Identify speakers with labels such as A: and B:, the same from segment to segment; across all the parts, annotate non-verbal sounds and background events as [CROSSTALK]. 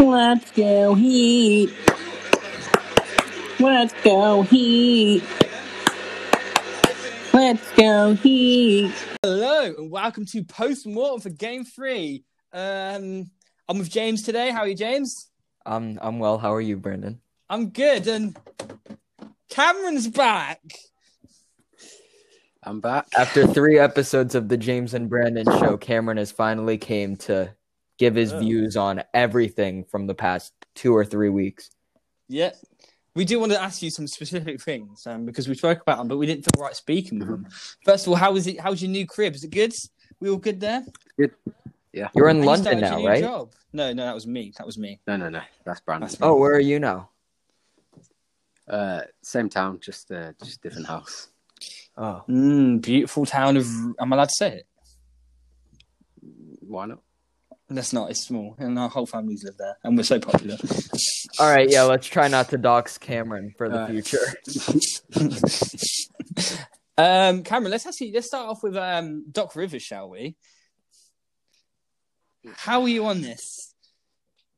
A: Let's go Heat. Let's go Heat. Let's go Heat.
B: Hello and welcome to Post Mortem for Game Three. Um, I'm with James today. How are you, James?
C: I'm I'm well. How are you, Brendan?
B: I'm good, and Cameron's back.
D: I'm back.
C: After three episodes of the James and Brandon show, Cameron has finally came to give his
B: Oh.
C: views on everything from the past two or three weeks.
B: Yeah, we do want to ask you some specific things um, because we spoke about them, but we didn't feel right speaking with them. First of all, how was it? How's your new crib? Is it good? We all good there? Good.
D: Yeah.
C: You're in
B: And you
C: London
B: started your
C: now, right?
B: Job. No, no, that was me. That was me.
D: No, no, no. That's Brandon.
B: That's
C: Oh, where are you now?
D: Uh, same town, just uh, just different house.
C: Oh,
B: Mm, beautiful town of. Am I allowed to say it?
D: Why not?
B: That's not. It's small, and our whole families live there, and we're so popular.
C: all right. Yeah, let's try not to dox Cameron for the
D: All right.
C: future. [LAUGHS]
B: um, Cameron, let's actually let's start off with um, Doc Rivers, shall we? How are you on this?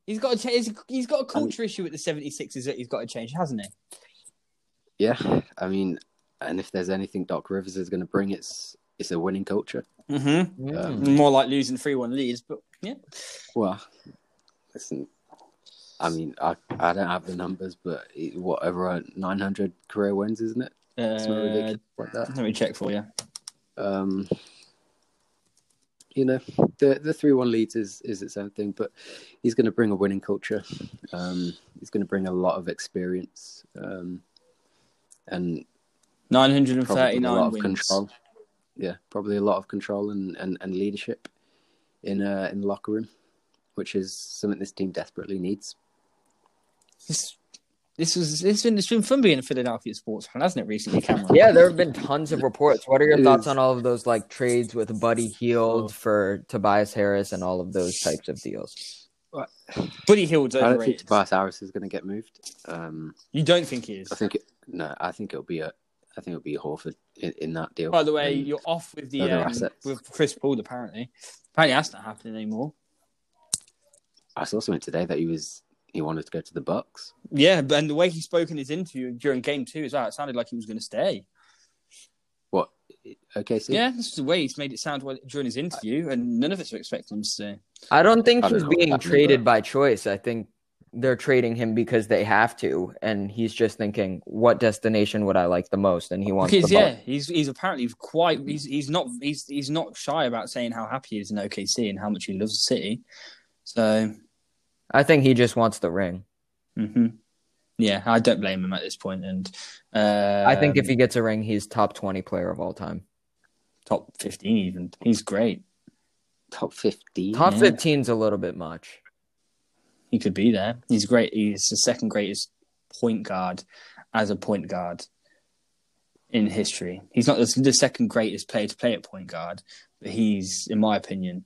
B: He's got a cha- he's- he's got a culture issue with the 76ers that he's got to change, hasn't he?
D: Yeah, I mean, and if there's anything Doc Rivers is going to bring, it's it's a winning culture.
B: Mm-hmm.
C: Mm.
B: More like losing three one leads, but yeah.
D: Well, listen, I mean, I I don't have the numbers, but it, what over 900 career wins, isn't it?
B: Uh,
D: like
B: let me check for you.
D: Um, you know, the the three one leads is is its own thing, but he's going to bring a winning culture. Um, he's going to bring a lot of experience, um, and
B: Nine hundred and thirty
D: a lot
B: nine
D: of
B: wins.
D: control. Yeah, probably a lot of control and, and, and leadership in uh, in the locker room, which is something this team desperately needs.
B: This, this was this has been it's been fun being a Philadelphia sports fan, hasn't it? Recently, Cameron.
C: Yeah, there have been tons of reports. What are your
D: It
C: thoughts
D: is.
C: on all of those like trades with Buddy Hield
D: Oh.
C: for Tobias Harris and all of those types of deals?
B: Buddy Hield's
D: I don't think
B: overrated.
D: Tobias Harris is going to get moved. Um,
B: You don't think he is?
D: I think it, no, I think it'll be a I think it'll be a Horford in, in that deal.
B: By the way,
D: And-
B: you're off with the
D: other
B: um,
D: assets.
B: with Chris Paul. Apparently, apparently that's not happening anymore.
D: I saw something today that he was he wanted to go to the Bucks.
B: Yeah, but- and the way he spoke in his interview during Game Two as well, it sounded like he was going to stay.
D: What? Okay, so
B: Yeah, this is the way he's made it sound while- during his interview, and none of us were expecting him to stay.
C: I don't think
D: I don't
C: he's
D: know
C: being traded by choice. I think they're trading him because they have to, and he's just thinking, "What destination would I like the most?" And he wants
B: Because
C: the
B: yeah, he's he's apparently quite he's he's not he's he's not shy about saying how happy he is in OKC and how much he loves the city. So
C: I think he just wants the ring.
B: hmm yeah, I don't blame him at this point. And uh,
C: I think if he gets a ring, he's top twenty player of all time.
B: top fifteen, even he's great.
D: top fifteen.
C: Top
B: Yeah.
C: fifteen's a little bit much.
B: He could be there. He's great. He's the second greatest point guard as a point guard in history. He's not the, the second greatest player to play at point guard, but he's, in my opinion,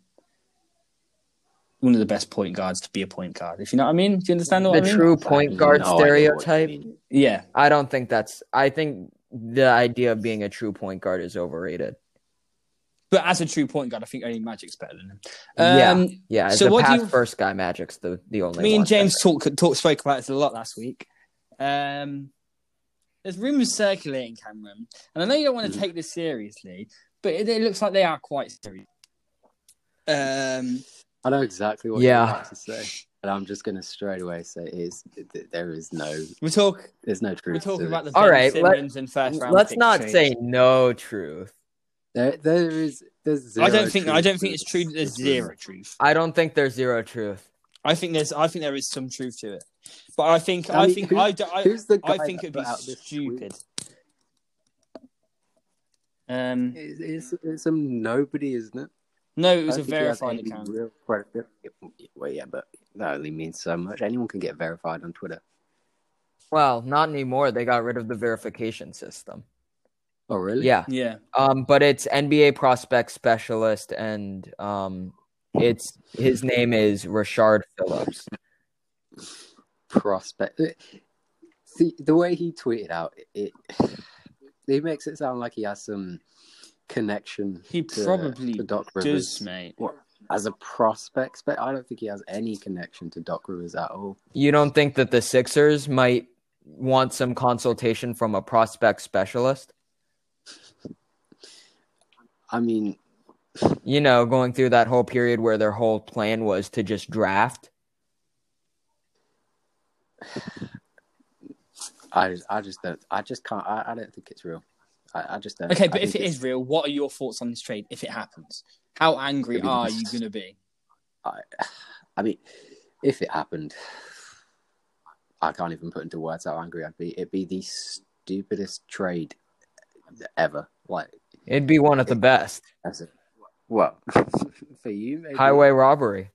B: one of the best point guards to be a point guard. If you know what I mean? Do you understand what
C: The
B: I mean?
C: true point guard
D: No idea what
C: stereotype.
D: mean.
B: Yeah.
C: I don't think that's. I think the idea of being a true point guard is overrated.
B: But as a true point guard, I think only Magic's better than him.
C: Yeah.
B: Um,
C: Yeah, as
B: So
C: the
B: what do
C: past
B: you-
C: first guy, Magic's the the only.
B: Me and. James talk, talk spoke about this a lot last week. Um, there's rumors circulating, Cameron, and I know you don't want to
D: Mhm.
B: take this seriously, but it, it looks like they are quite serious. Um,
D: I know exactly what
C: Yeah.
D: you're about to say, and I'm just going to straight away say it is th- there is no
B: we talk.
D: there's no truth.
B: We're talking about the
C: All
B: Ben
C: right, let,
B: and first round.
C: Let's
B: pick
C: not
B: trade.
C: say no truth.
D: There there is there's
B: I don't think. I don't think it's true that there's
D: this rumor.
B: zero truth.
C: I don't think there's zero truth.
B: I think there's. I think there is some truth to it, but I think.
D: I
B: I,
D: mean,
B: think.
D: who-
B: I, do- I,
D: Who's the guy
B: I think it'd be
D: put out this tweet?
B: stupid. Um,
D: It's, it's, it's some nobody, isn't it?
B: no, it was
D: I
B: a
D: don't think he has
B: verified account.
D: real credibility. Well, yeah, but that only means so much. Anyone can get verified on Twitter.
C: Well, not anymore. They got rid of the verification system.
D: Oh, really?
C: Yeah.
B: Yeah.
C: Um, but it's NBA prospect specialist, and um, it's his name is Rashard Phillips.
D: Prospect. See the way he tweeted out it. [SIGHS] It makes it sound like he has some connection.
B: He
D: to,
B: probably
D: to Doc Rivers.
B: Does mate?
D: What? as a prospect, but I don't think he has any connection to Doc Rivers at all.
C: You don't think that the Sixers might want some consultation from a prospect specialist?
D: I mean,
C: You know, going through that whole period where their whole plan was to just draft.
D: I just, I just don't, I just can't, I, I don't think it's real. I, I just don't.
B: Okay, but if it
D: it's-
B: is real, what are your thoughts on this trade if it happens? How angry
D: I mean,
B: are you going to be?
D: I, I mean, if it happened, I can't even put into words how angry I'd be. It'd be the stupidest trade ever. Like,
C: It'd be one of the best.
D: as a, well, [LAUGHS] for you, maybe.
C: Highway robbery.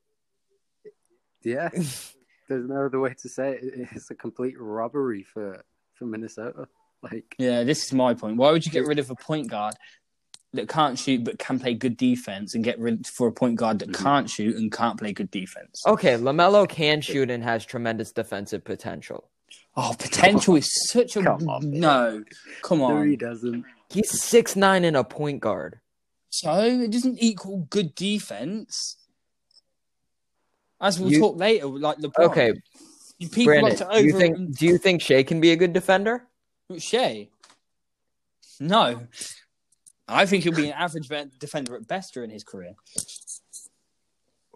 D: Yeah, [LAUGHS] there's no other way to say it. It's a complete robbery for for Minnesota. Like,
B: Yeah, this is my point. Why would you get rid of a point guard that can't shoot but can play good defense and get rid for a point guard that
D: Mhm.
B: can't shoot and can't play good defense?
C: Okay, LaMelo can shoot and has tremendous defensive potential.
B: Oh, potential is such a
D: Come on,
B: no. Come
D: no, he doesn't.
C: He's six nine and a point guard.
B: So it doesn't equal good defense. As we'll
C: You-
B: talk later, like LeBron.
C: Okay,
B: people
C: Brandon,
B: like to
C: do you think do you think Shea can be a good defender?
B: Shea. No, I think he'll be an average defender at best during his career.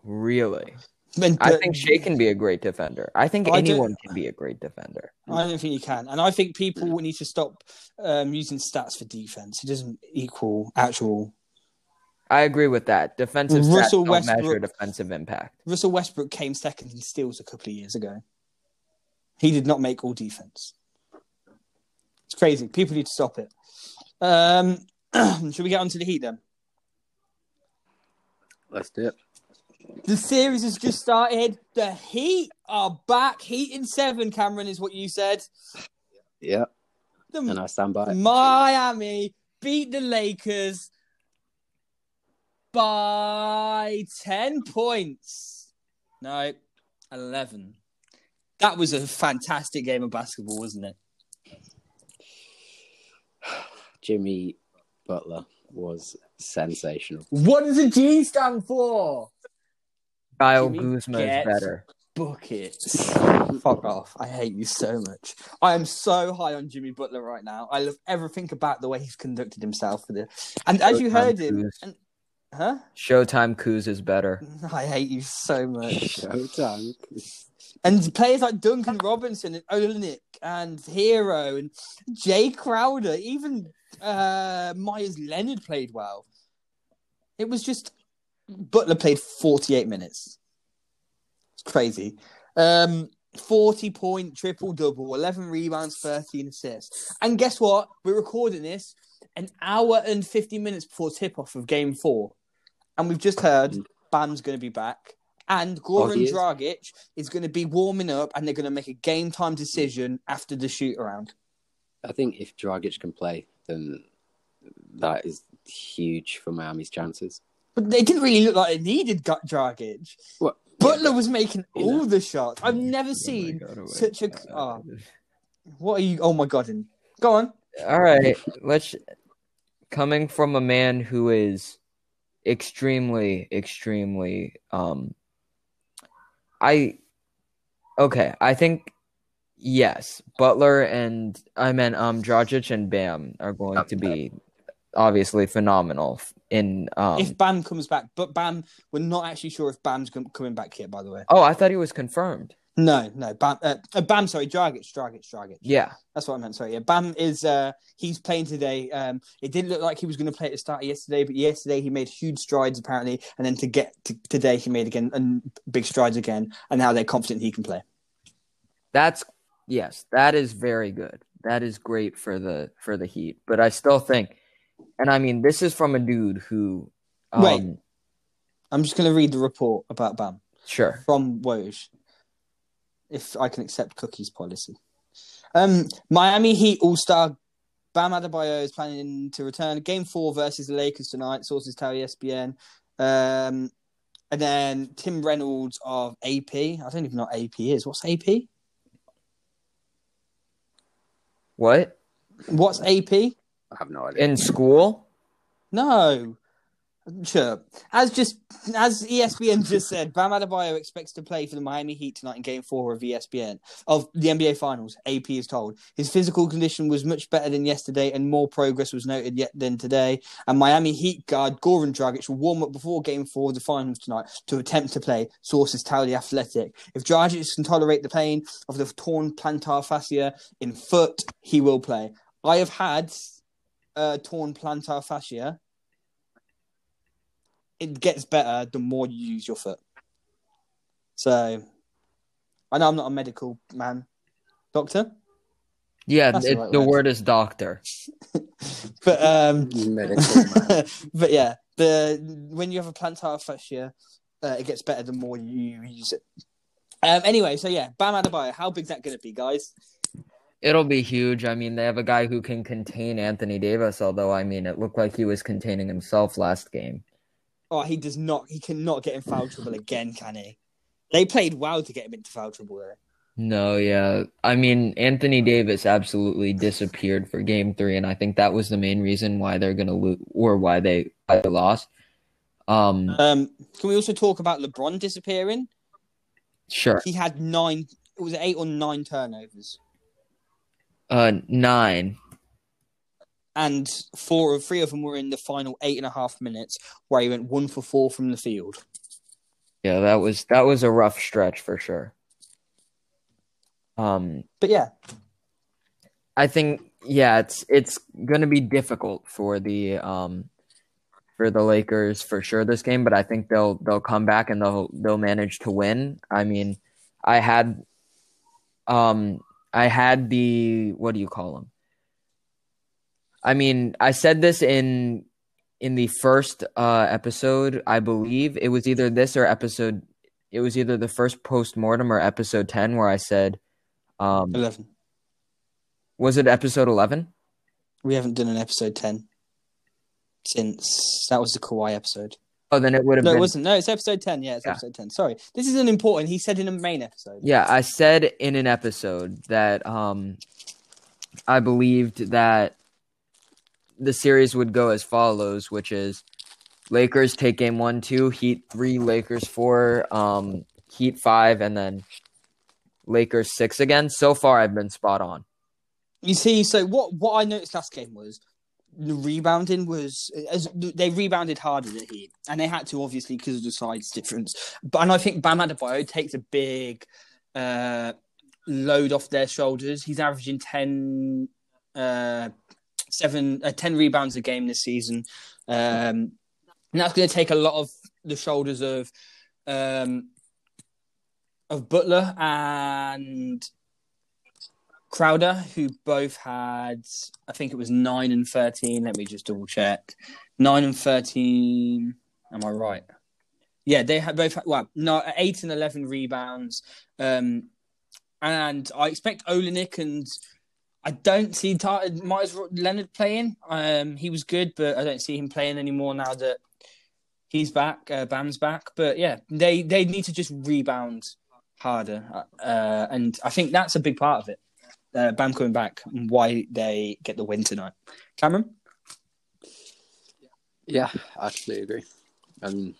C: Really?
B: And-
C: I think Shea can be a great defender. I think
B: I
C: anyone can be a great defender.
B: I don't think he can, and I think people need to stop um, using stats for defense. It doesn't equal actual.
C: I agree with that. Defensive
B: Russell
C: stats don't measure
B: Westbrook-
C: defensive impact.
B: Russell Westbrook came second in steals a couple of years ago. He did not make all defense. It's crazy. People need to stop it. Um, [CLEARS THROAT] should we get on to the Heat then?
D: Let's do it.
B: The series has just started. The Heat are back. Heat in seven. Cameron is what you said.
D: Yeah,
B: The
D: and I stand by.
B: Miami beat the Lakers by 10 points. No, 11. That was a fantastic game of basketball, wasn't it? [SIGHS]
D: Jimmy Butler was sensational.
B: What does a G stand for?
C: Kyle
B: Jimmy
C: Kuzma is
B: gets-
C: better.
B: Buckets. [LAUGHS] Fuck off. I hate you so much. I am so high on Jimmy Butler right now. I love everything about the way he's conducted himself for the and as you heard him
C: Kuz.
B: and, huh?
C: Showtime Kuz is better. [LAUGHS]
B: I hate you so much.
D: Showtime.
B: And players like Duncan Robinson and Olynyk and Herro and Jae Crowder, even uh, Meyers Leonard played well. It was just Butler played 48 minutes. It's crazy. Um, 40 point triple double, 11 rebounds, 13 assists. And guess what? We're recording this an hour and 50 minutes before tip off of game four. And we've just heard Bam's going to be back. And
D: Oh,
B: Goran
D: is?
B: Dragic is going to be warming up and they're going to make a game time decision after the shoot around.
D: I think if Dragic can play, then that is huge for Miami's chances.
B: But they didn't really look like they needed Gu- Dragic.
D: What?
B: Butler was making
D: You
B: all the shots. I've never seen such a. Oh, what are you? Oh my god! and- Go on.
C: All right, let's. Coming from a man who is extremely, extremely, um, I, okay, I think yes, Butler and I meant um, Dragic and Bam are going to be obviously phenomenal in um.
B: if Bam comes back, but Bam, we're not actually sure if Bam's com- coming back yet. By the way,
C: oh, I thought he was confirmed.
B: no, no, Bam, uh, uh, Bam. Sorry, Dragic, Dragic, Dragic.
C: Yeah,
B: That's what I meant. Sorry, yeah. Bam is uh he's playing today. Um, it didn't look like he was going to play at the start of yesterday, but yesterday he made huge strides apparently, and then to get to today he made again and big strides again, and now they're confident he can play.
C: That's yes, that is very good. That is great for the for the Heat. But I still think, and I mean, this is from a dude who, um,
B: Wait. I'm just going to read the report about Bam
C: sure,
B: from Woj, if I can accept Cookie's policy. Um, Miami Heat All Star Bam Adebayo is planning to return Game Four versus the Lakers tonight. Sources tell ESPN. Um, and then Tim Reynolds of AP. I don't even know what AP is. What's AP?
C: what
B: What's AP?
D: I have no idea.
C: in school?
B: No. Sure. As just as ESPN just said, Bam Adebayo expects to play for the Miami Heat tonight in Game Four of ESPN of the NBA Finals. AP is told his physical condition was much better than yesterday, and more progress was noted yet than today. And Miami Heat guard Goran Dragic will warm up before Game Four of the Finals tonight to attempt to play. Sources tell the Athletic. If Dragic can tolerate the pain of the torn plantar fascia in foot, he will play. I have had uh, torn plantar fascia it gets better the more you use your foot. So, I know I'm not a medical man, doctor,
C: Yeah,
B: That's
C: it,
B: the right
C: the
B: word.
C: word is doctor. [LAUGHS]
B: but um,
D: Medical man. [LAUGHS]
B: but yeah, the when you have a plantar fascia, uh, it gets better the more you use it. Um, anyway, so yeah, Bam Adebayo, how big's that going to be, guys?
C: It'll be huge. I mean, they have a guy who can contain Anthony Davis, although I mean, it looked like he was containing himself last game.
B: Oh, he does not. He cannot get in foul trouble again, can he? They played well to get him into foul trouble there.
C: No, yeah. I mean, Anthony Davis absolutely disappeared for game three, and I think that was the main reason why they're gonna lose or why they why they lost. Um,
B: Um, can we also talk about LeBron disappearing?
C: sure.
B: He had nine. It was eight or nine turnovers,
C: Uh, nine.
B: and four or three of them were in the final eight and a half minutes, where he went one for four from the field.
C: Yeah, that was that was a rough stretch for sure. Um,
B: But yeah,
C: I think yeah, it's it's gonna be difficult for the um for the Lakers for sure this game, but I think they'll they'll come back and they'll they'll manage to win. I mean, I had um I had the what do you call them? I mean, I said this in in the first uh episode, I believe it was either this or episode it was either the first post mortem or episode 10 where I said um
B: eleven.
C: was it episode 11?
B: We haven't done an episode ten since that was the Kawhi episode.
C: Oh, then it would have
B: No,
C: been.
B: it wasn't. No, it's episode ten. Yeah, it's
C: Yeah.
B: episode ten. Sorry, this isn't important. He said in a main episode.
C: Yeah, I said in an episode that um, I believed that the series would go as follows, which is Lakers take game one, two, Heat three, Lakers four, um, Heat five, and then Lakers six again. So far, I've been spot on.
B: You see, so what what I noticed last game was the rebounding was as they rebounded harder than Heat, and they had to obviously because of the size difference. But and I think Bam Adebayo takes a big uh, load off their shoulders. He's averaging ten, uh, seven, uh, 10 rebounds a game this season, um, and that's going to take a lot of the shoulders of um, of Butler and Crowder, who both had, I think it was nine and thirteen. Let me just double check. Nine and thirteen. Am I right? Yeah, they had both. Well, no, eight and eleven rebounds. Um, and I expect Olynyk and I don't see Tar- Meyers Leonard playing. Um, he was good, but I don't see him playing anymore now that he's back. Uh, Bam's back, but yeah, they they need to just rebound harder, uh, and I think that's a big part of it. Uh, Bam coming back, and why they get the win tonight. Cameron,
D: Yeah, I absolutely agree. Um,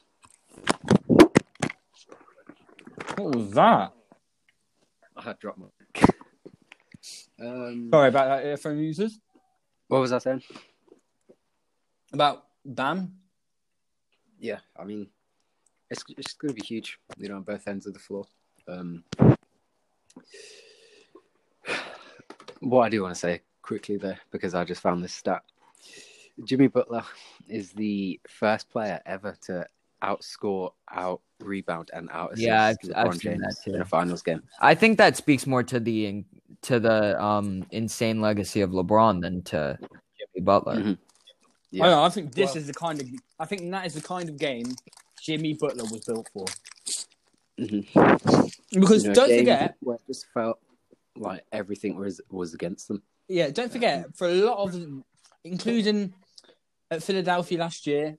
B: what was that?
D: I had dropped my. um,
B: Sorry about that, earphone users.
D: what was I saying?
B: About Bam.
D: Yeah, I mean, it's it's going to be huge. You know, on both ends of the floor. Um, what I do want to say quickly there, because I just found this stat. Jimmy Butler is the first player ever to outscore, out rebound, and out assist
C: Yeah, I've-
D: LeBron
C: I've seen
D: James
C: that too.
D: in a finals game.
C: I think that speaks more to the to the um insane legacy of LeBron than to Jimmy Butler.
D: Mhm.
B: I, know, I think this
D: Well-
B: is the kind of. I think that is the kind of game Jimmy Butler was built for.
D: Mhm.
B: Because
D: You know,
B: don't forget,
D: where it just felt like everything was was against them.
B: yeah, don't forget for a lot of, them, including at Philadelphia last year,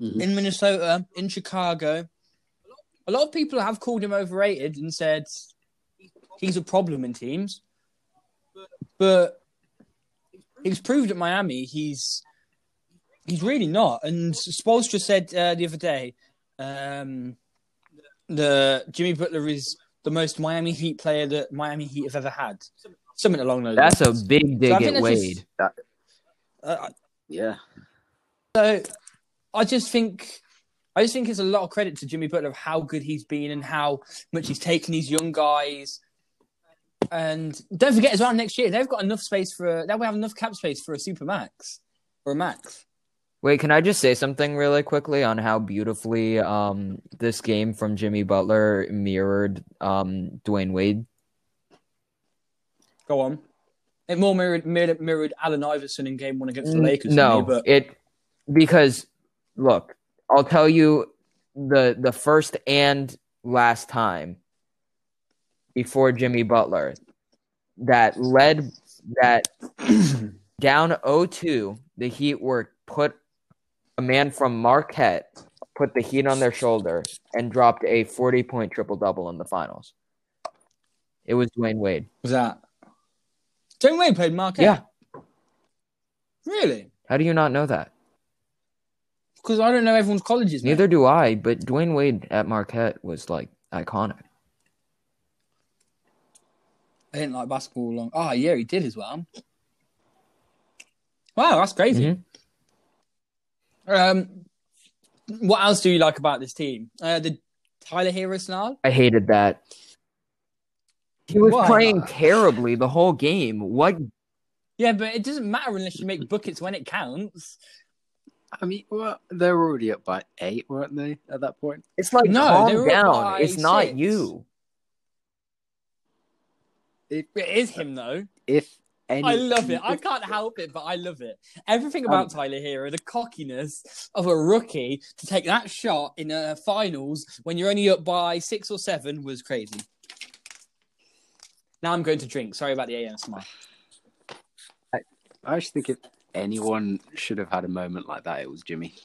D: Mhm.
B: in Minnesota, in Chicago, a lot of people have called him overrated and said he's a problem in teams. But he's proved at Miami he's He's really not. And Spoelstra said uh, the other day, um, the Jimmy Butler is the most Miami Heat player that Miami Heat have ever had. Something along those
C: That's a big dig
B: So
C: at Wade.
B: just- Uh,
D: Yeah.
B: So I just think I just think it's a lot of credit to Jimmy Butler of how good he's been and how much he's taken these young guys. And don't forget as well, next year they've got enough space for they'll have enough cap space for a super max or a max.
C: Wait, can I just say something really quickly on how beautifully um this game from Jimmy Butler mirrored um Dwyane Wade?
B: Go on. It more mirrored mirrored, mirrored Allen Iverson in game one against the Lakers.
C: no,
B: me, but
C: it because look, I'll tell you the the first and last time before Jimmy Butler that led that [CLEARS THROAT] down 0-2, the Heat were put a man from Marquette put the Heat on their shoulder and dropped a 40 point triple double in the finals. It was Dwyane Wade.
B: was that Dwyane Wade played Marquette?
C: Yeah.
B: Really?
C: How do you not know that?
B: Because I don't know everyone's colleges. mate.
C: Neither do I, but Dwyane Wade at Marquette was like iconic.
B: I didn't like basketball long. Oh yeah, he did as well. Wow, that's crazy.
C: Mhm.
B: Um, what else do you like about this team? Uh, the Tyler Herro snarl.
C: I hated that. He was
B: Why?
C: playing terribly the whole game. What?
B: Yeah, but it doesn't matter unless you make buckets when it counts.
D: I mean, well, they were already up by eight, weren't they, at that point?
C: It's like
B: No, they
C: calm down.
B: by
C: It's not
B: six.
C: you.
B: It is him though.
D: If any,
B: I love it. I can't help it, but I love it. Everything about
D: Um,
B: Tyler Herro, the cockiness of a rookie to take that shot in a finals when you're only up by six or seven was crazy. Now I'm going to drink. Sorry about the ASMR.
D: I just think if anyone should have had a moment like that, it was Jimmy.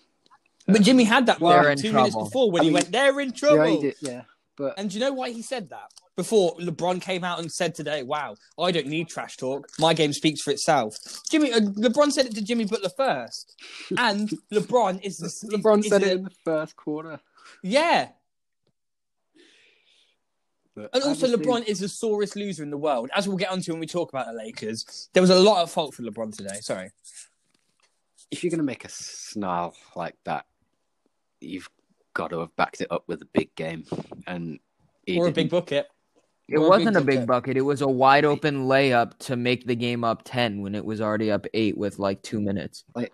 B: But Jimmy had that
C: They're
B: moment
C: in
B: two minutes before when
D: I
B: he
D: mean,
B: went, "They're in trouble."
D: Yeah, he did. Yeah, but
B: And do you know why he said that? Before LeBron came out and said today, "Wow, I don't need trash talk. My game speaks for itself." Jimmy, uh, LeBron said it to Jimmy Butler first, and [LAUGHS] LeBron is the
D: LeBron
B: is
D: said
B: the-
D: it in the first quarter.
B: Yeah,
D: But
B: and also LeBron is the sorest loser in the world, as we'll get onto when we talk about the Lakers. There was a lot of fault for LeBron today. Sorry.
D: if you're going to make a snarl like that, you've got to have backed it up with a big game. And
B: or a big bucket.
C: It
B: Or
C: wasn't a big
B: bucket.
C: bucket. It was a wide open layup to make the game up 10 when it was already up 8 with like 2 minutes.
B: Like,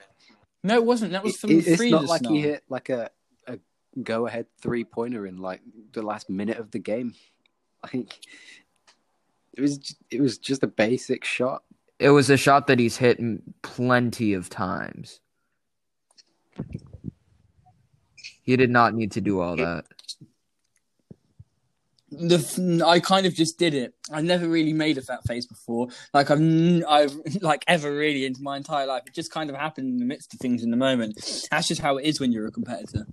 B: No, it wasn't. That was
D: It-
B: from
D: it- it's not like
B: snarl.
D: he hit like a, a go ahead three pointer in like the last minute of the game. Like it was ju- it was just a basic shot.
C: It was a shot that he's hit plenty of times. He did not need to do all that.
B: The I kind of just did it. I never really made a fat face before. Like I've I've [LAUGHS] like ever really into my entire life. It just kind of happened in the midst of things in the moment. That's just how it is when you're a competitor.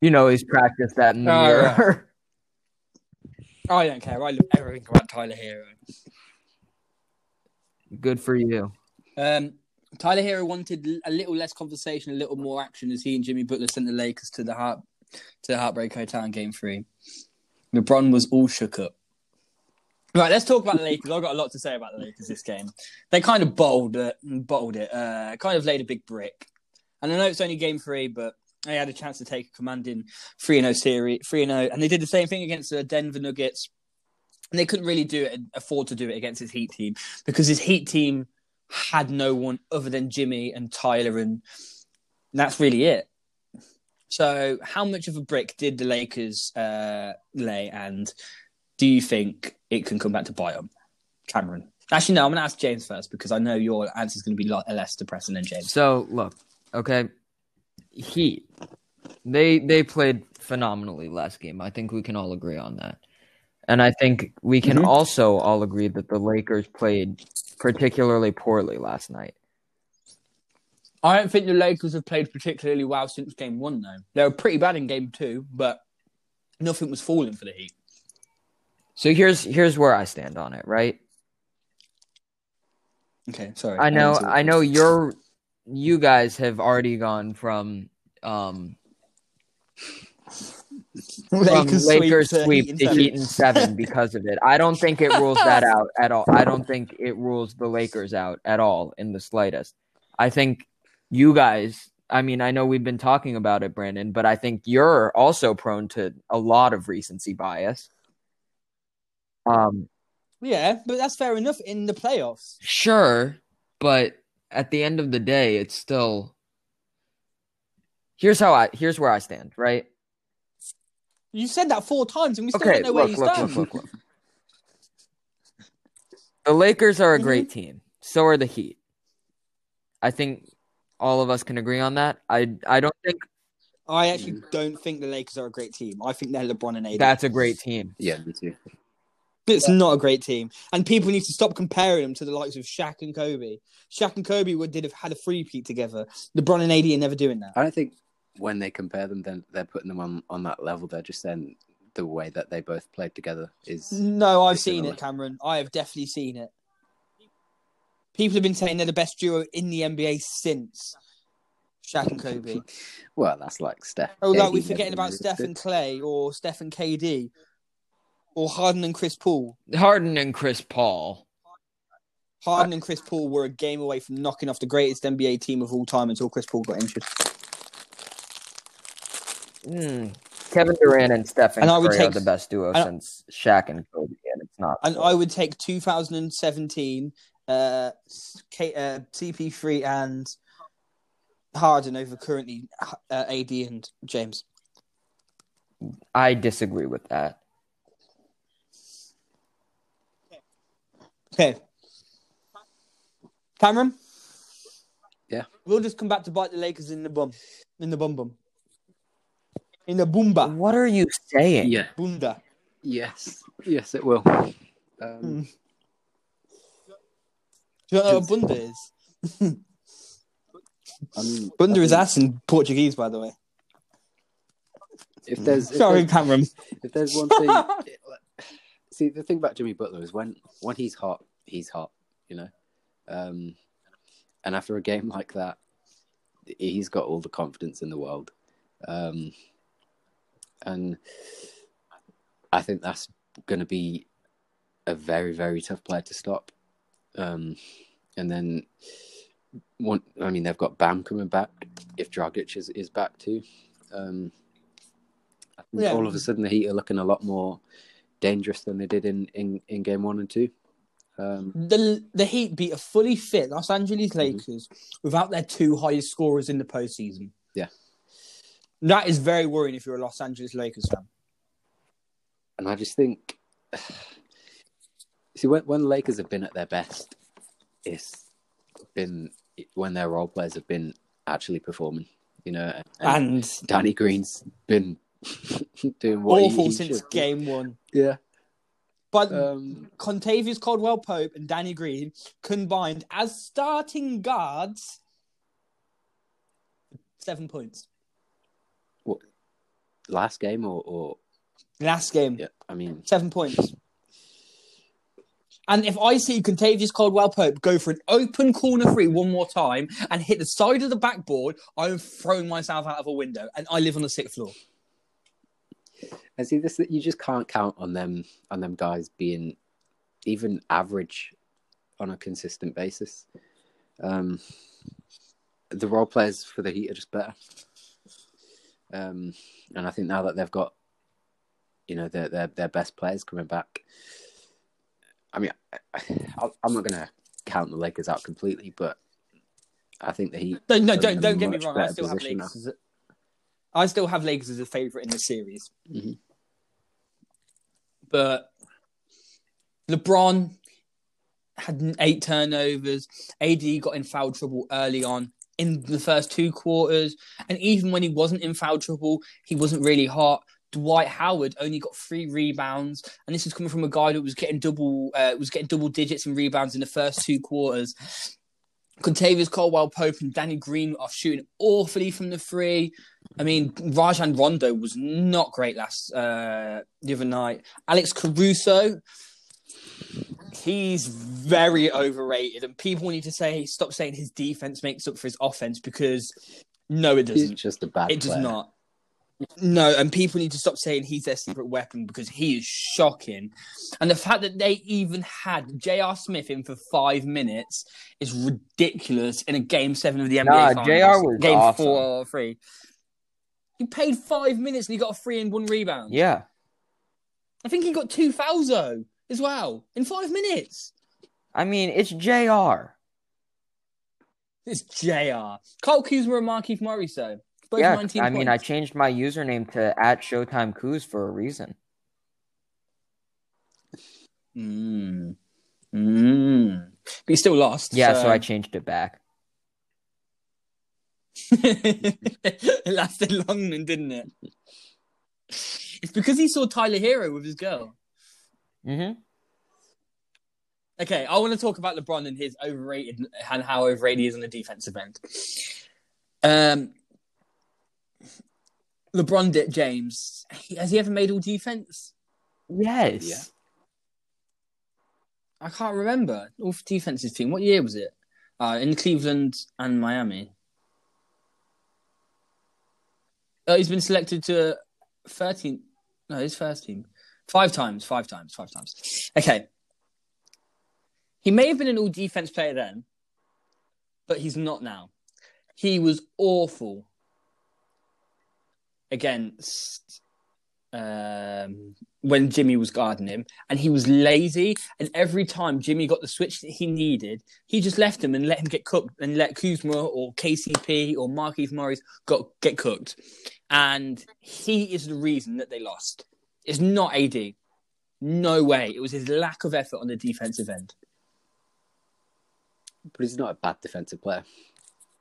C: You know, he's practiced that in the
B: Oh,
C: mirror. [LAUGHS]
B: I don't care. I love everything about Tyler Herro.
C: Good for you.
B: Um, Tyler Herro wanted a little less conversation, a little more action as he and Jimmy Butler sent the Lakers to the heart to the Heartbreak Hotel in Game Three. LeBron was all shook up. Right, let's talk about the Lakers. I've got a lot to say about the Lakers this game. They kind of bottled it, bottled it, uh, kind of laid a big brick. And I know it's only Game Three, but they had a chance to take a commanding three and zero series, three and zero, and they did the same thing against the Denver Nuggets. And they couldn't really do it, afford to do it against his Heat team because his Heat team had no one other than Jimmy and Tyler, and that's really it. So, how much of a brick did the Lakers uh, lay, and do you think it can come back to bite them, Cameron? Actually, no. I'm going to ask James first because I know your answer is going to be lot less depressing than James.
C: So, look, okay. Heat. They they played phenomenally last game. I think we can all agree on that. And I think we can
B: Mhm.
C: also all agree that the Lakers played particularly poorly last night.
B: I don't think the Lakers have played particularly well since Game One, though. They were pretty bad in Game Two, but nothing was falling for the Heat.
C: So here's here's where I stand on it, right?
B: Okay, sorry.
C: I know,
B: what-
C: I know you're, you guys have already gone from, um, [LAUGHS] from
B: Lakers,
C: Lakers
B: sweep
C: sweep to. Heat in seven [LAUGHS] because of it. I don't think it rules that out at all. I don't think it rules the Lakers out at all in the slightest. I think you guys. I mean, I know we've been talking about it, Brandon, but I think you're also prone to a lot of recency bias. Um,
B: Yeah, but that's fair enough in the playoffs.
C: Sure, but at the end of the day, it's still. Here's how I. Here's where I stand. Right.
B: You said that four times, and we still
C: Okay.
B: don't know where you
C: Look.
B: stand.
C: Look. Look. Look. The Lakers are a [LAUGHS] great team. So are the Heat. I think all of us can agree on that. I. I don't think
B: I mm-hmm. actually don't think the Lakers are a great team. I think they're LeBron and AD.
C: that's a great team.
D: Yeah, me too.
B: It's not a great team, and people need to stop comparing them to the likes of Shaq and Kobe. Shaq and Kobe would did have had a free peat together. LeBron and AD are never doing that.
D: I don't think when they compare them, then they're putting them on on that level. They're just saying the way that they both played together is
B: No, I've seen
D: similar.
B: it, Cameron. I have definitely seen it. People have been saying they're the best duo in the NBA since Shaq and Kobe. [LAUGHS]
D: well, that's like Steph.
B: Oh, like we're forgetting about
D: really
B: Steph and Clay, or Steph and KD, or Harden and Chris Paul.
C: Harden and Chris Paul.
B: Harden and Chris Paul were a game away from knocking off the greatest NBA team of all time until Chris Paul got injured.
C: Hmm. Kevin Durant and Stephen
B: And I would
C: Curry are
B: take-
C: the best duo
B: and-
C: since Shaq and Kobe, and it's not.
B: And I would take 2017 uh, K, uh, CP3 and Harden over currently uh, AD and James.
C: I disagree with that.
B: Okay. Cameron?
D: Yeah.
B: We'll just come back to bite the Lakers in the bum. In the bum bum. In the boomba.
C: What are you saying?
D: Yeah.
B: Bunda.
D: Yes. Yes, it will. Um,
B: Do you know what bunda is?
D: I mean,
B: Bunda
D: I
B: is ass in Portuguese, by the way.
D: If there's if
B: Sorry,
D: there's,
B: Cameron.
D: if there's one thing, [LAUGHS] see the thing about Jimmy Butler is when when he's hot, he's hot. You know, um, and after a game like that, he's got all the confidence in the world, um, and I think that's going to be a very very tough player to stop. Um, and then one, I mean, they've got Bam coming back if Dragic is, is back too. Um, I think
B: Yeah.
D: all of a sudden the Heat are looking a lot more dangerous than they did in, in, in game one and two. Um,
B: The the Heat beat a fully fit Los Angeles Lakers without their two highest scorers in the postseason.
D: Yeah.
B: That is very worrying if you're a Los Angeles Lakers fan.
D: and I just think, see, when, when Lakers have been at their best, it's been when their role players have been actually performing, you know. And,
B: And
D: Danny Green's been [LAUGHS] doing what
B: awful since
D: should
B: game one.
D: Yeah.
B: But
D: Um,
B: Kentavious Caldwell Pope and Danny Green combined as starting guards seven points. What?
D: last game or, or
B: Last game.
D: yeah, I mean,
B: Seven points. And if I see Contagious Caldwell Pope go for an open corner three one more time and hit the side of the backboard, I'm throwing myself out of a window. And I live on the sixth floor.
D: and see this you just can't count on them on them guys being even average on a consistent basis. Um, the role players for the Heat are just better. Um, and I think now that they've got, you know, their their their best players coming back. I mean, [SIGHS] I, I, I'm not going to count the Lakers out completely, but I think the Heat.
B: No, no, don't don't get me wrong. I still have Lakers. As a, I still have Lakers as a favorite in the series,
D: Mhm.
B: but LeBron had eight turnovers. AD got in foul trouble early on in the first two quarters, and even when he wasn't in foul trouble, he wasn't really hot. Dwight Howard only got three rebounds, and this is coming from a guy that was getting double uh, was getting double digits in rebounds in the first two quarters. Kentavious Caldwell Pope and Danny Green are shooting awfully from the three. I mean, Rajon Rondo was not great last uh, the other night. Alex Caruso, He's very overrated, and people need to say stop saying his defense makes up for his offense because no, it doesn't.
D: just a bad
B: It does not. No, and people need to stop saying he's their secret weapon because he is shocking. And the fact that they even had J.R. Smith in for five minutes is ridiculous in a game seven of the NBA.
C: Nah,
B: Finals.
C: JR was
B: game
C: awesome.
B: four or three. He played five minutes and he got a three and one rebound.
C: Yeah.
B: I think he got two fouls though as well in five minutes.
C: I mean, it's JR.
B: It's Jr. Kyle Kuzma and Markieff Morris though. Both
C: yeah,
B: 19
C: I mean, I changed my username to at Showtime Kuz for a reason.
B: Mm. Mm. But he still lost.
C: Yeah, so I changed it back. [LAUGHS]
B: it lasted long then, didn't it? It's because he saw Tyler Herro with his girl.
C: hmm
B: Okay, I want to talk about LeBron and his overrated and how overrated he is on the defensive end. Um, LeBron Dick James has he ever made all defense?
C: Yes.
D: Yeah.
B: I can't remember. All defensive team. What year was it? Uh, in Cleveland and Miami. Oh, he's been selected to 13. No, his first team. Five times, five times, five times. Okay. He may have been an all defense player then, but he's not now. He was awful against um, when Jimmy was guarding him, and he was lazy. And every time Jimmy got the switch that he needed, he just left him and let him get cooked, and let Kuzma or KCP or Marquise Morris got get cooked. And he is the reason that they lost. It's not AD. No way. It was his lack of effort on the defensive end.
D: But he's not a bad defensive player.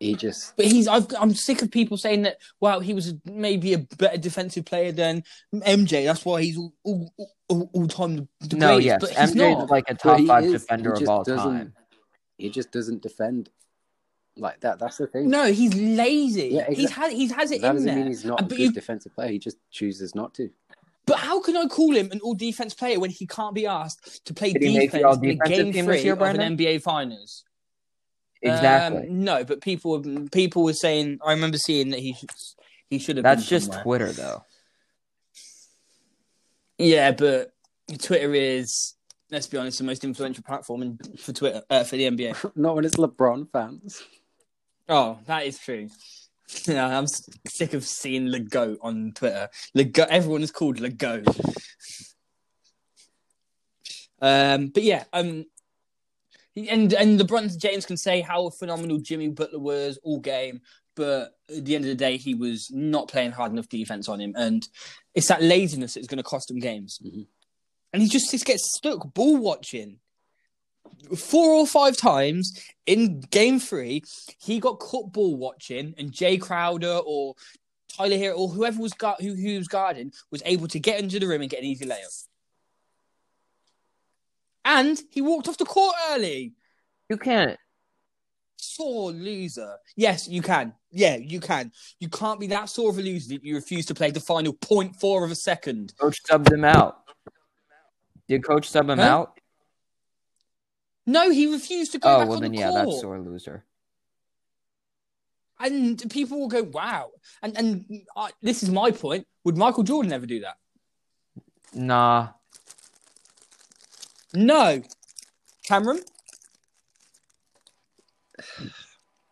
D: He just
B: But he's. I've, I'm sick of people saying that. Wow, he was maybe a better defensive player than MJ. That's why he's all all, all, all time the
C: No,
B: greatest.
C: yes.
B: but he's
C: MJ
B: not.
C: is like a top five
D: is-
C: defender of all time.
D: he just doesn't defend like that. That's the thing.
B: No, he's lazy.
D: Yeah,
B: He's
D: exact-
B: had. He has it
D: that
B: in
D: doesn't
B: there.
D: mean he's not
B: Uh,
D: a good
B: you-
D: defensive player. He just chooses not to.
B: But how can I call him an all defense player when he can't be asked to play
C: Did he
B: defense in a
C: all-defensive
B: game three
C: year,
B: of an NBA Finals?
C: Exactly.
B: Um, no, but people people were saying. I remember seeing that he should, he should have.
C: That's
B: been
C: just
B: somewhere.
C: Twitter, though.
B: Yeah, but Twitter is, let's be honest, the most influential platform in, for Twitter uh, for the NBA. [LAUGHS]
D: Not when it's LeBron fans.
B: Oh, that is true. [LAUGHS] Yeah, I'm sick of seeing the goat on Twitter. The goat, everyone is called the goat. [LAUGHS] Um, but yeah, um, and and LeBron James can say how phenomenal Jimmy Butler was all game, but at the end of the day, he was not playing hard enough defense on him, and it's that laziness that's going to cost him games.
D: Mhm.
B: And he just, just gets stuck ball watching four or five times in game three. He got caught ball watching, and Jae Crowder or Tyler Herro or whoever was gu- who, who was guarding was able to get into the rim and get an easy layup. And he walked off the court early.
C: You can't.
B: Sore loser. Yes, you can. Yeah, you can. You can't be that sore of a loser that you refuse to play the final 0.4 of a second.
C: Coach subbed him out. Did coach sub him
B: Huh?
C: out?
B: No, he refused to go
C: Oh,
B: back
C: well, then,
B: the
C: yeah,
B: court.
C: that's sore loser.
B: And people will go, "Wow!" And and I, this is my point. Would Michael Jordan ever do that?
C: Nah.
B: No. Cameron?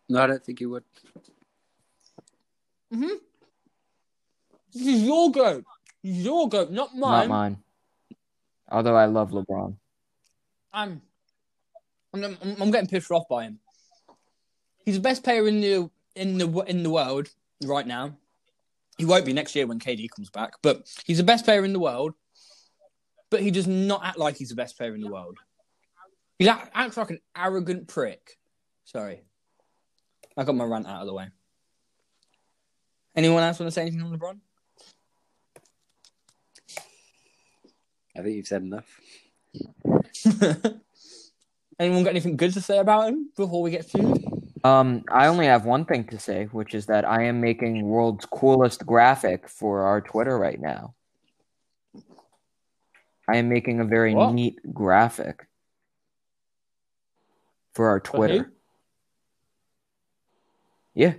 D: No, I don't think he would.
B: Mm-hmm. This is your goat. Your goat, not mine.
C: Not
B: mine.
C: mine. Although I love LeBron.
B: I'm, I'm, I'm, I'm getting pissed off by him. He's the best player in the in the in the world right now. He won't be next year when KD comes back, but he's the best player in the world. But he does not act like he's the best player in the world. He acts like an arrogant prick. Sorry, I got my rant out of the way. Anyone else want to say anything on LeBron?
D: I think you've said enough. [LAUGHS]
B: Anyone got anything good to say about him before we get food?
C: Um, I only have one thing to say, which is that I am making world's coolest graphic for our Twitter right now. I am making a very neat graphic. for our
B: For?
C: Twitter. Yeah,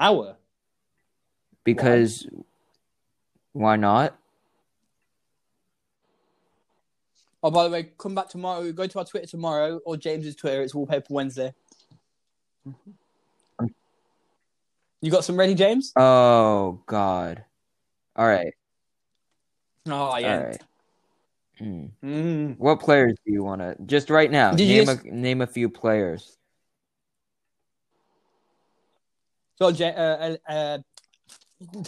B: Our.
C: because why not?
B: Oh, by the way, come back tomorrow. Go to our Twitter tomorrow or James's Twitter. It's Wallpaper Wednesday. Mm-hmm. You got some ready, James?
C: Oh God! All right,
B: Oh, yeah.
C: right. Hmm.
B: Mm.
C: What players do you want to just right now?
B: Did
C: name
B: just-
C: a name a few players.
B: So, uh, uh, uh,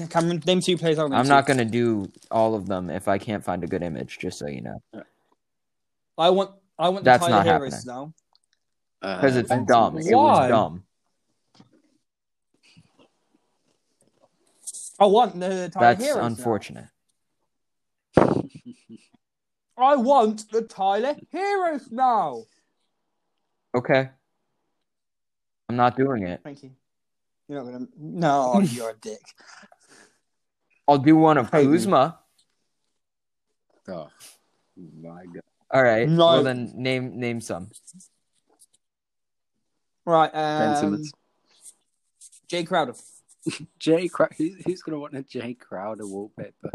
B: Cameron, name two players. I'll name
C: I'm
B: two.
C: not gonna do all of them if I can't find a good image. Just so you know,
B: I want. I want the
C: That's
B: Tyler
C: not happening.
B: now.
C: because
D: Uh,
C: it's dumb.
D: was-
C: It
B: Why?
C: was dumb.
B: I want the Tyler
C: That's
B: Heroes. now.
C: Unfortunate.
B: I want the Tyler Herros now.
C: Okay, I'm not doing it.
B: Thank you. You're not gonna. No, [LAUGHS] you're a dick.
C: I'll do one of
B: Hate me.
C: Kuzma.
D: Oh my god!
C: All right.
B: No.
C: Well, then name name some.
B: Right.
D: Ben
B: Um, Jae Crowder. [LAUGHS]
D: Jae. Crowder. who, who's gonna want a Jae Crowder wallpaper?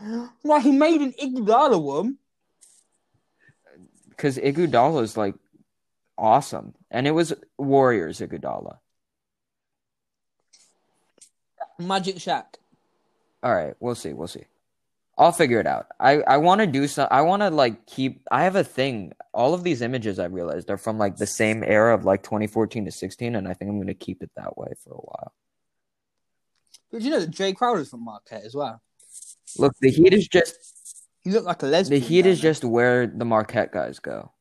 B: Well, he made an Iguodala one.
C: Because Iguodala is like awesome, and it was Warriors Iguodala.
B: Magic Shaq.
C: All right, we'll see. We'll see. I'll figure it out. I I want to do some. I want to like keep. I have a thing. All of these images I realized are from like the same era of like 2014 to 16, and I think I'm going to keep it that way for a while.
B: Did you know that Jae Crowder's from Marquette as well?
C: Look, the Heat is just
B: He looked like a lesbian.
C: the.
B: Heat
C: is just where the Marquette guys go.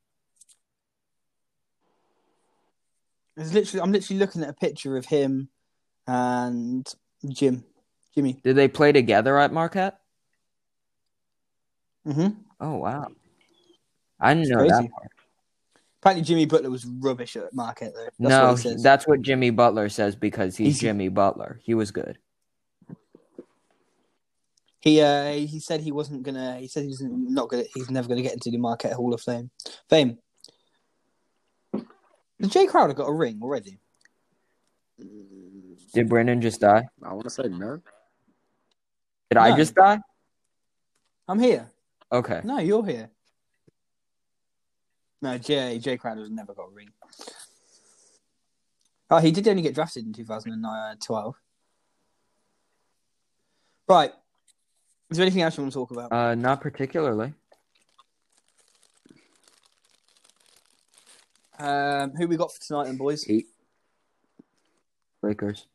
B: It's literally. I'm literally looking at a picture of him and Jim, Jimmy.
C: Did they play together at Marquette?
B: Mm-hmm.
C: Oh wow, I didn't know
B: crazy.
C: that part.
B: Apparently, Jimmy Butler was rubbish at Marquette though. That's
C: no,
B: what
C: that's what Jimmy Butler says because he's
B: He's-
C: Jimmy Butler. He was good.
B: He uh he said he wasn't gonna. He said he's not gonna. He's never gonna get into the Marquette Hall of Fame. Fame. Has Jae Crowder got a ring already?
C: Did Brendan just die?
D: I want to say no.
C: Did I just die?
B: I'm here.
C: Okay.
B: No, you're here. No, Jae Jae Crowder's never got a ring. Oh, he did only get drafted in 2012. Right. Is there anything else you want to talk about?
C: Uh, not particularly.
B: Um, who we got for tonight, then, boys?
D: Heat.
C: Lakers.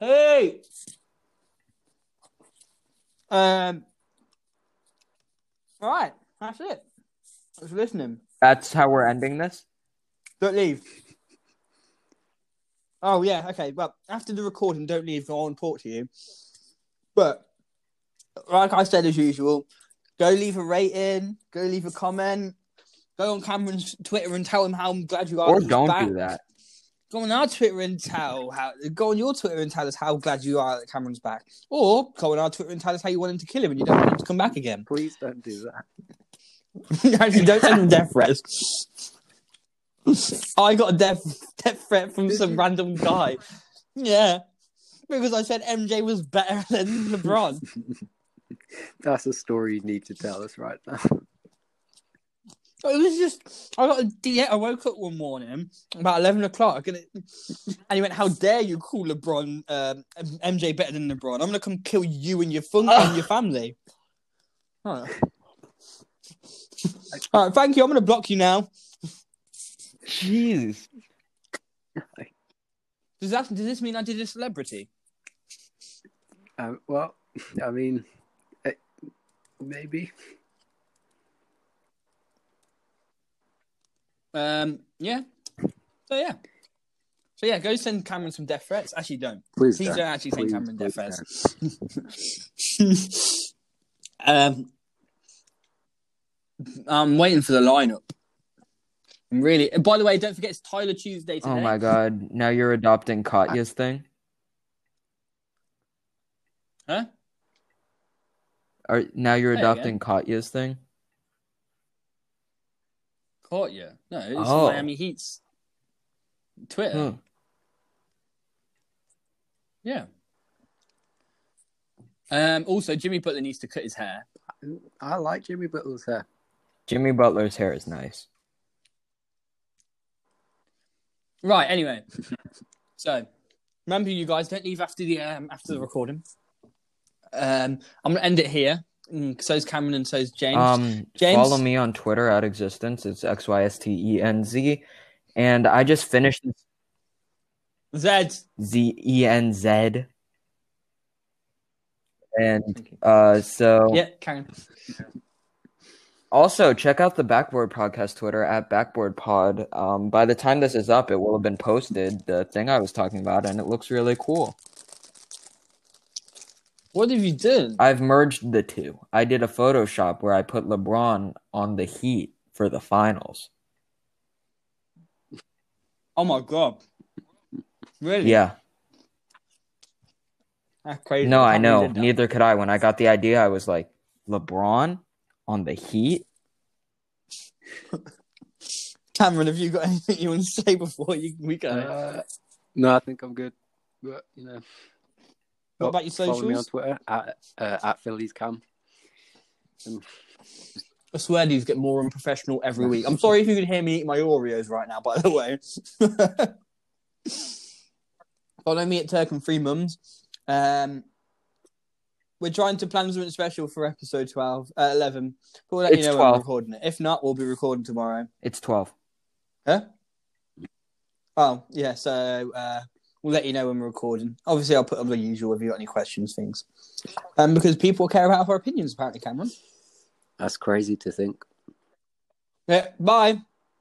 B: Hey. Um. All right, that's it. Thanks for listening.
C: That's how we're ending this.
B: Don't leave. Oh yeah, okay. Well, after the recording, don't leave. I want to talk to you. But like I said, as usual, go leave a rating, go leave a comment, go on Cameron's Twitter and tell him how glad you are.
C: Or don't
B: back.
C: do that.
B: Go on our Twitter and tell how. Go on your Twitter and tell us how glad you are that Cameron's back. Or go on our Twitter and tell us how you want him to kill him and you don't want him to come back again.
D: Please don't do that. [LAUGHS]
B: Actually, don't send him death threats. [LAUGHS] [LAUGHS] I got a death death threat from some random guy. Yeah, because I said MJ was better [LAUGHS] than LeBron. [LAUGHS]
D: That's a story you need to tell us right now.
B: It was just I got a DM. I woke up one morning about eleven o'clock, and, it, and he went, "How dare you call LeBron um, MJ better than LeBron? I'm gonna come kill you and your fun and your family." All right. All right, thank you. I'm gonna block you now.
C: Jeez. [LAUGHS]
B: Does that does this mean I did a celebrity?
D: Um, well, I mean, eh, maybe.
B: Um, yeah. So yeah. So yeah, go send Cameron some death threats. Actually, don't.
D: Please,
B: Please don't actually send
D: Please,
B: Cameron death threats. [LAUGHS] um, I'm waiting for the lineup. I'm really. By the way, don't forget it's Tyler Tuesday today.
C: Oh my god. Now you're adopting Katya's thing?
B: Huh?
C: Or now you're
B: There you
C: adopting Katya's thing?
B: Caught you? No, it's
C: Oh.
B: Miami Heat's Twitter.
C: Hmm.
B: Yeah. Um. Also, Jimmy Butler needs to cut his hair.
D: I like Jimmy Butler's hair.
C: Jimmy Butler's hair is nice.
B: Right. Anyway, so remember, you guys don't leave after the um, after the recording. Um, I'm gonna end it here. Mm, so's Cameron and so's James.
C: Um,
B: James?
C: follow me on Twitter at existence. It's x y s t e n z, and I just finished
B: Zed.
C: z e n z, and uh, so
B: Yeah, Karen.
C: Also check out the Backboard Podcast Twitter at Backboard Pod. Um, by the time this is up, it will have been posted. The thing I was talking about, and it looks really cool.
B: What have you done?
C: I've merged the two. I did a Photoshop where I put LeBron on the Heat for the finals.
B: Oh my god. Really?
C: Yeah.
B: That's crazy.
C: No, I know. Neither could I. When I got the idea, I was like, LeBron on the Heat? [LAUGHS]
B: Cameron, have you got anything you want to say before you, we go?
D: Uh, no, I think I'm good. But you know,
B: what about your
D: follow me on
B: socials?
D: Twitter at uh, at Phillies Cam. And
B: I swear these get more unprofessional every week. I'm sorry if you could hear me eat my Oreos right now, by the way. [LAUGHS] Follow me at Turk and Free Mums. Um, we're trying to plan something special for episode 12, uh, 11. But we'll let
C: It's
B: you know when we're recording it. If not, we'll be recording tomorrow.
C: It's 12.
B: Huh? Oh, yeah. So uh, we'll let you know when we're recording. Obviously, I'll put up the usual if you got any questions, things. Um, because people care about our opinions, apparently, Cameron.
D: that's crazy to think.
B: Yeah. Bye.